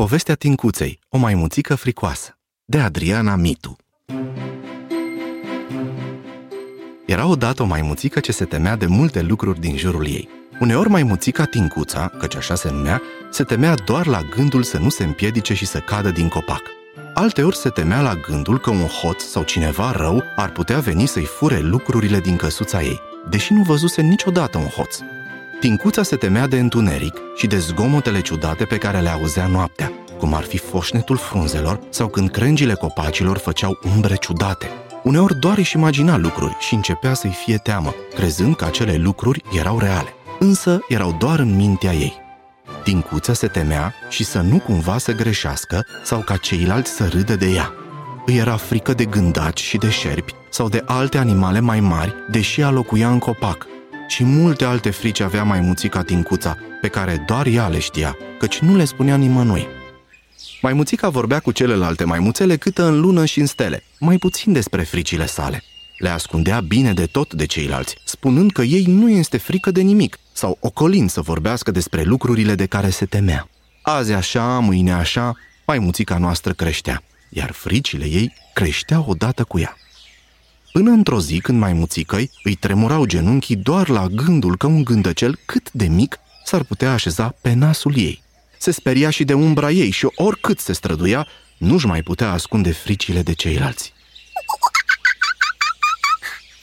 Povestea Tincuței, o maimuțică fricoasă, de Adriana Mitu. Era odată o maimuțică ce se temea de multe lucruri din jurul ei. Uneori maimuțica Tincuța, căci așa se numea, se temea doar la gândul să nu se împiedice și să cadă din copac. Alteori se temea la gândul că un hoț sau cineva rău ar putea veni să-i fure lucrurile din căsuța ei, deși nu văzuse niciodată un hoț. Tincuța se temea de întuneric și de zgomotele ciudate pe care le auzea noaptea, cum ar fi foșnetul frunzelor sau când crengile copacilor făceau umbre ciudate. Uneori doar își imagina lucruri și începea să-i fie teamă, crezând că acele lucruri erau reale, însă erau doar în mintea ei. Tincuța se temea și să nu cumva să greșească sau ca ceilalți să râdă de ea. Îi era frică de gândaci și de șerpi sau de alte animale mai mari, deși ea locuia în copac, și multe alte frici avea maimuțica Tincuța, pe care doar ea le știa, căci nu le spunea nimănui. Maimuțica vorbea cu celelalte maimuțele câtă în lună și în stele, mai puțin despre fricile sale. Le ascundea bine de tot de ceilalți, spunând că ei nu este frică de nimic sau ocolind să vorbească despre lucrurile de care se temea. Azi așa, mâine așa, maimuțica noastră creștea, iar fricile ei creșteau odată cu ea. Până într-o zi, când maimuțicăi îi tremurau genunchii doar la gândul că un gândăcel cât de mic s-ar putea așeza pe nasul ei. Se speria și de umbra ei și oricât se străduia, nu-și mai putea ascunde fricile de ceilalți.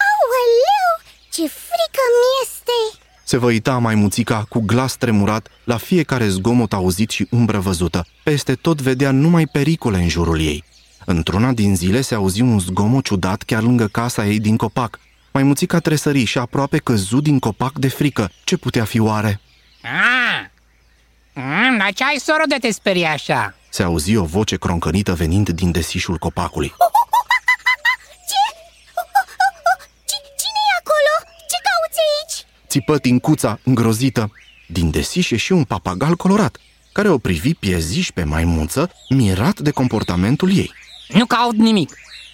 Aoleu, ce frică mi-este! Se văita maimuțica cu glas tremurat la fiecare zgomot auzit și umbră văzută. Peste tot vedea numai pericole în jurul ei. Într-una din zile se auzi un zgomot ciudat chiar lângă casa ei din copac. Maimuțica tresări și aproape căzut din copac de frică. Ce putea fi oare? Ah! Mm, dar ce ai, soro, de te sperii așa? Se auzi o voce croncănită venind din desișul copacului. Ce? Cine e acolo? Ce cauți aici? Țipă tincuța îngrozită. Din desiș și un papagal colorat, care o privi pieziș pe maimuță, mirat de comportamentul ei. Nu caut nimic.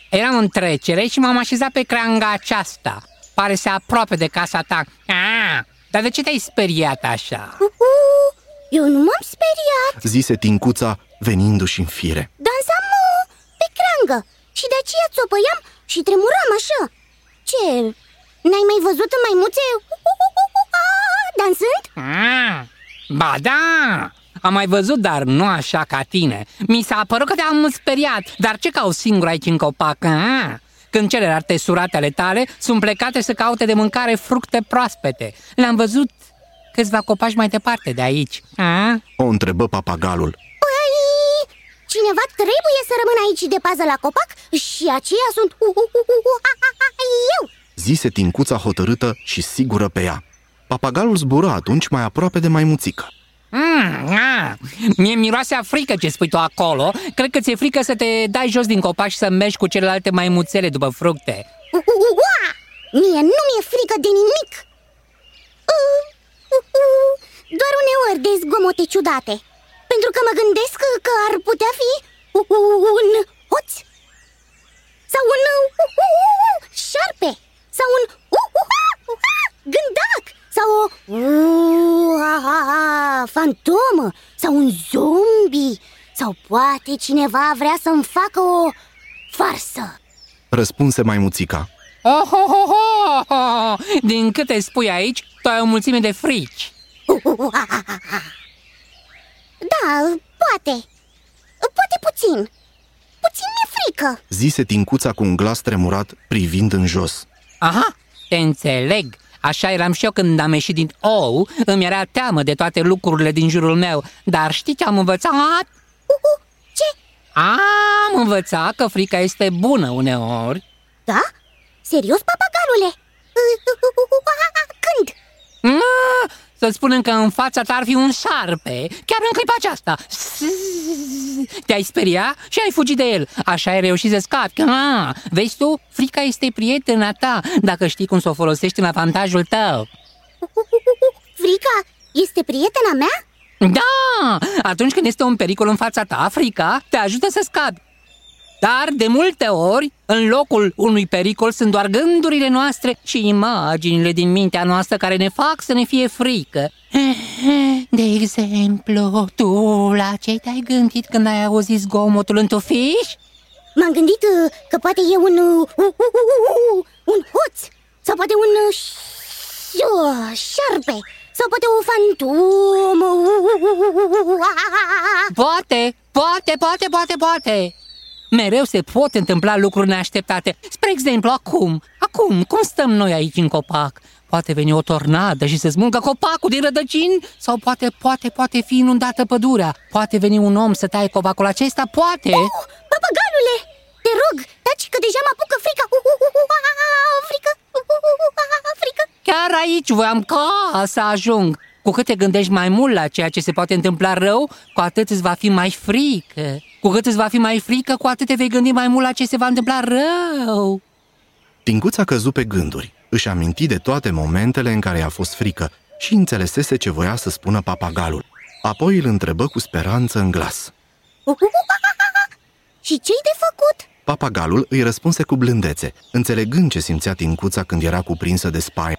Eram în trecere și m-am așezat pe creanga aceasta. Pare să aproape de casa ta. Ah, dar de ce te-ai speriat așa? Uhu, eu nu m-am speriat Zise tincuța venindu-și în fire. Dansam uh, pe creangă Și de aceea țopăiam și tremuram așa Ce? N-ai mai văzut în maimuțe dansând? Ah, ba da, am mai văzut, dar nu așa ca tine. Mi s-a părut că te-am speriat, dar ce caut singur aici în copac? Ah? Când celelalte surate ale tale sunt plecate să caute de mâncare fructe proaspete. Le-am văzut câțiva copaci mai departe de aici. Ah? O întrebă papagalul. Păi, cineva trebuie să rămână aici de pază la copac și aceia sunt eu Zise tincuța hotărâtă și sigură pe ea. Papagalul zbură atunci mai aproape de maimuțică. Mm, ah, mie miroase a frică ce spui tu acolo. Cred că ți-e frică să te dai jos din copac și să mergi cu celelalte maimuțele după fructe. Ua! Mie nu mi-e frică de nimic Doar uneori de zgomote ciudate Pentru că mă gândesc că ar putea fi un hoț Sau un șarpe Sau un gândac Sau o fantomă Sau un zombie Sau poate cineva vrea să-mi facă o farsă Răspunse maimuțica. Oh, oh, oh, oh, oh. Din câte spui aici, tu ai o mulțime de frici. Da, poate Poate puțin Puțin mi-e frică Zise tincuța cu un glas tremurat, privind în jos. Aha, te înțeleg. Așa eram și eu când am ieșit din ou, îmi era teamă de toate lucrurile din jurul meu. Dar știi ce am învățat? Ce? Am învățat că frica este bună uneori. Da? Serios, papagalule? Când? Ah, Să spunem că în fața ta ar fi un șarpe, chiar în clipa aceasta. Te-ai speria și ai fugit de el. Așa ai reușit să scapi. Ah, vezi tu, frica este prietena ta, dacă știi cum să o folosești în avantajul tău. Frica este prietena mea? Da! Atunci când este un pericol în fața ta, frica te ajută să scapi. Dar, de multe ori, în locul unui pericol sunt doar gândurile noastre și imaginile din mintea noastră care ne fac să ne fie frică. De exemplu, tu la ce te-ai gândit când ai auzit zgomotul în tufiș? M-am gândit uh, că poate e un... uh, uh, uh, uh, uh, un hoț Sau poate un... uh, ș- uh, șarpe Sau poate o fantomă Poate, poate, poate, poate, poate. Mereu se pot întâmpla lucruri neașteptate. Spre exemplu, acum, acum, cum stăm noi aici în copac? Poate veni o tornadă și să smulgă copacul din rădăcini? Sau poate, poate, poate fi inundată pădurea? Poate veni un om să taie copacul acesta, poate. Oh, Papagalule, te rog, taci că deja mă apucă frica. Uh, uh, uh, uh, ah, Frică, uh, uh, uh, uh, ah, frică Chiar aici voiam ca să ajung Cu cât te gândești mai mult la ceea ce se poate întâmpla rău Cu atât îți va fi mai frică Cu cât îți va fi mai frică, cu atât te vei gândi mai mult la ce se va întâmpla rău Tincuța căzu pe gânduri, își aminti de toate momentele în care i-a fost frică și înțelesese ce voia să spună papagalul. Apoi îl întrebă cu speranță în glas. Uh, uh, uh, ah, ah, ah. Și ce-i de făcut? Papagalul îi răspunse cu blândețe, înțelegând ce simțea Tincuța când era cuprinsă de spaimă.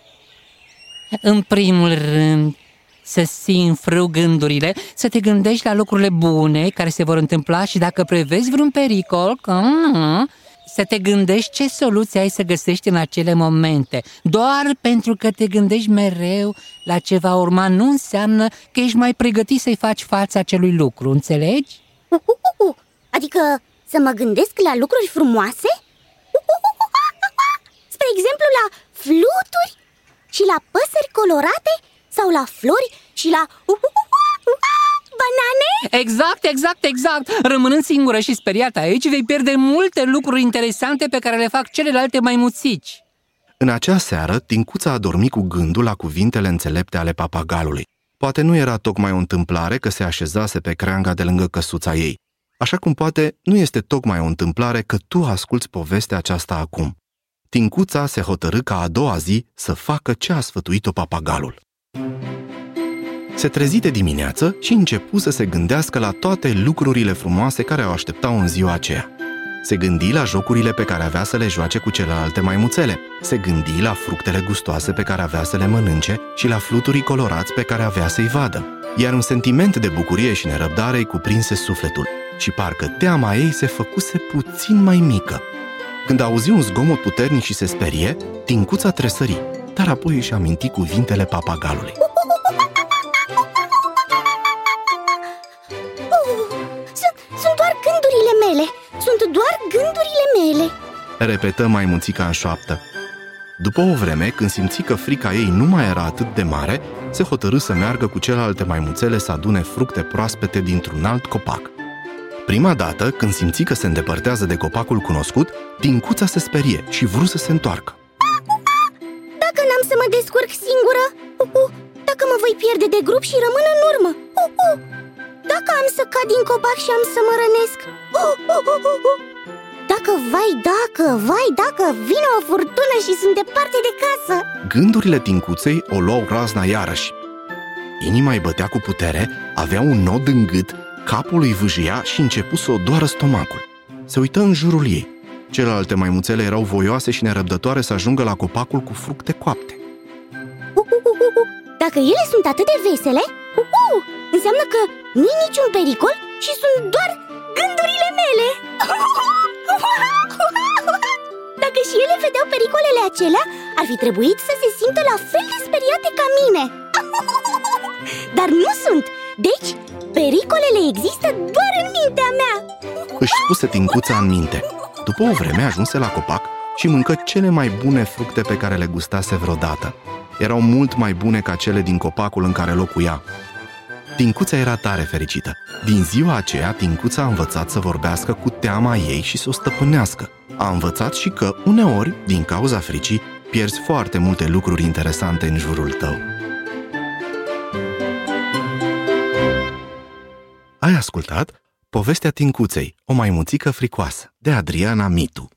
În primul rând, să ții în frâu gândurile, să te gândești la lucrurile bune care se vor întâmpla și dacă prevezi vreun pericol, că, mm, să te gândești ce soluție ai să găsești în acele momente. Doar pentru că te gândești mereu la ce va urma nu înseamnă că ești mai pregătit să-i faci față acelui lucru, înțelegi? Uh, uh, uh, uh. Adică să mă gândesc la lucruri frumoase? Colorate sau la flori și la uh, uh, uh, uh, uh, banane? Exact, exact, exact! Rămânând singură și speriată aici, vei pierde multe lucruri interesante pe care le fac celelalte maimuțici. În acea seară, Tincuța a dormit cu gândul la cuvintele înțelepte ale papagalului. Poate nu era tocmai o întâmplare că se așezase pe creanga de lângă căsuța ei. Așa cum poate nu este tocmai o întâmplare că tu asculți povestea aceasta acum. Tincuța se hotărâ ca a doua zi să facă ce a sfătuit-o papagalul. Se trezi de dimineață și începu să se gândească la toate lucrurile frumoase care o așteptau în ziua aceea. Se gândi la jocurile pe care avea să le joace cu celelalte maimuțele. Se gândi la fructele gustoase pe care avea să le mănânce și la fluturii colorați pe care avea să-i vadă. Iar un sentiment de bucurie și nerăbdare îi cuprinse sufletul și parcă teama ei se făcuse puțin mai mică. Când auzi un zgomot puternic și se sperie, Tincuța tresări, dar apoi își aminti cuvintele papagalului. Uh, sunt, sunt doar gândurile mele Sunt doar gândurile mele Repetă maimuțica în șoaptă. După o vreme, când simți că frica ei nu mai era atât de mare, se hotărâ să meargă cu celelalte maimuțele să adune fructe proaspete dintr-un alt copac. Prima dată, când simți că se îndepărtează de copacul cunoscut, Tincuța se sperie și vrut să se întoarcă. Dacă n-am să mă descurc singură uh, uh, Dacă mă voi pierde de grup și rămân în urmă uh, uh. Dacă am să cad din copac și am să mă rănesc uh, uh, uh, uh, uh. Dacă, vai, dacă, vai, dacă vine o furtună și sunt departe de casă Gândurile Tincuței o luau razna iarăși. Inima îi bătea cu putere, avea un nod în gât, capul îi vâjia și începu să o doară stomacul. Se uită în jurul ei. Celelalte maimuțele erau voioase și nerăbdătoare să ajungă la copacul cu fructe coapte. uh, uh, uh, uh, uh. Dacă ele sunt atât de vesele uh, uh, Înseamnă că nu e niciun pericol și sunt doar gândurile mele Dacă și ele vedeau pericolele acelea Ar fi trebuit să se simtă la fel de speriate ca mine Dar nu sunt Deci, pericolele există doar în mintea mea Își spuse Tincuța în minte. După o vreme ajunse la copac și mâncă cele mai bune fructe pe care le gustase vreodată. Erau mult mai bune ca cele din copacul în care locuia. Tincuța era tare fericită. Din ziua aceea, Tincuța a învățat să vorbească cu teama ei și să o stăpânească. A învățat și că, uneori, din cauza fricii, pierzi foarte multe lucruri interesante în jurul tău. Ai ascultat Povestea Tincuței, o maimuțică fricoasă, de Adriana Mitu.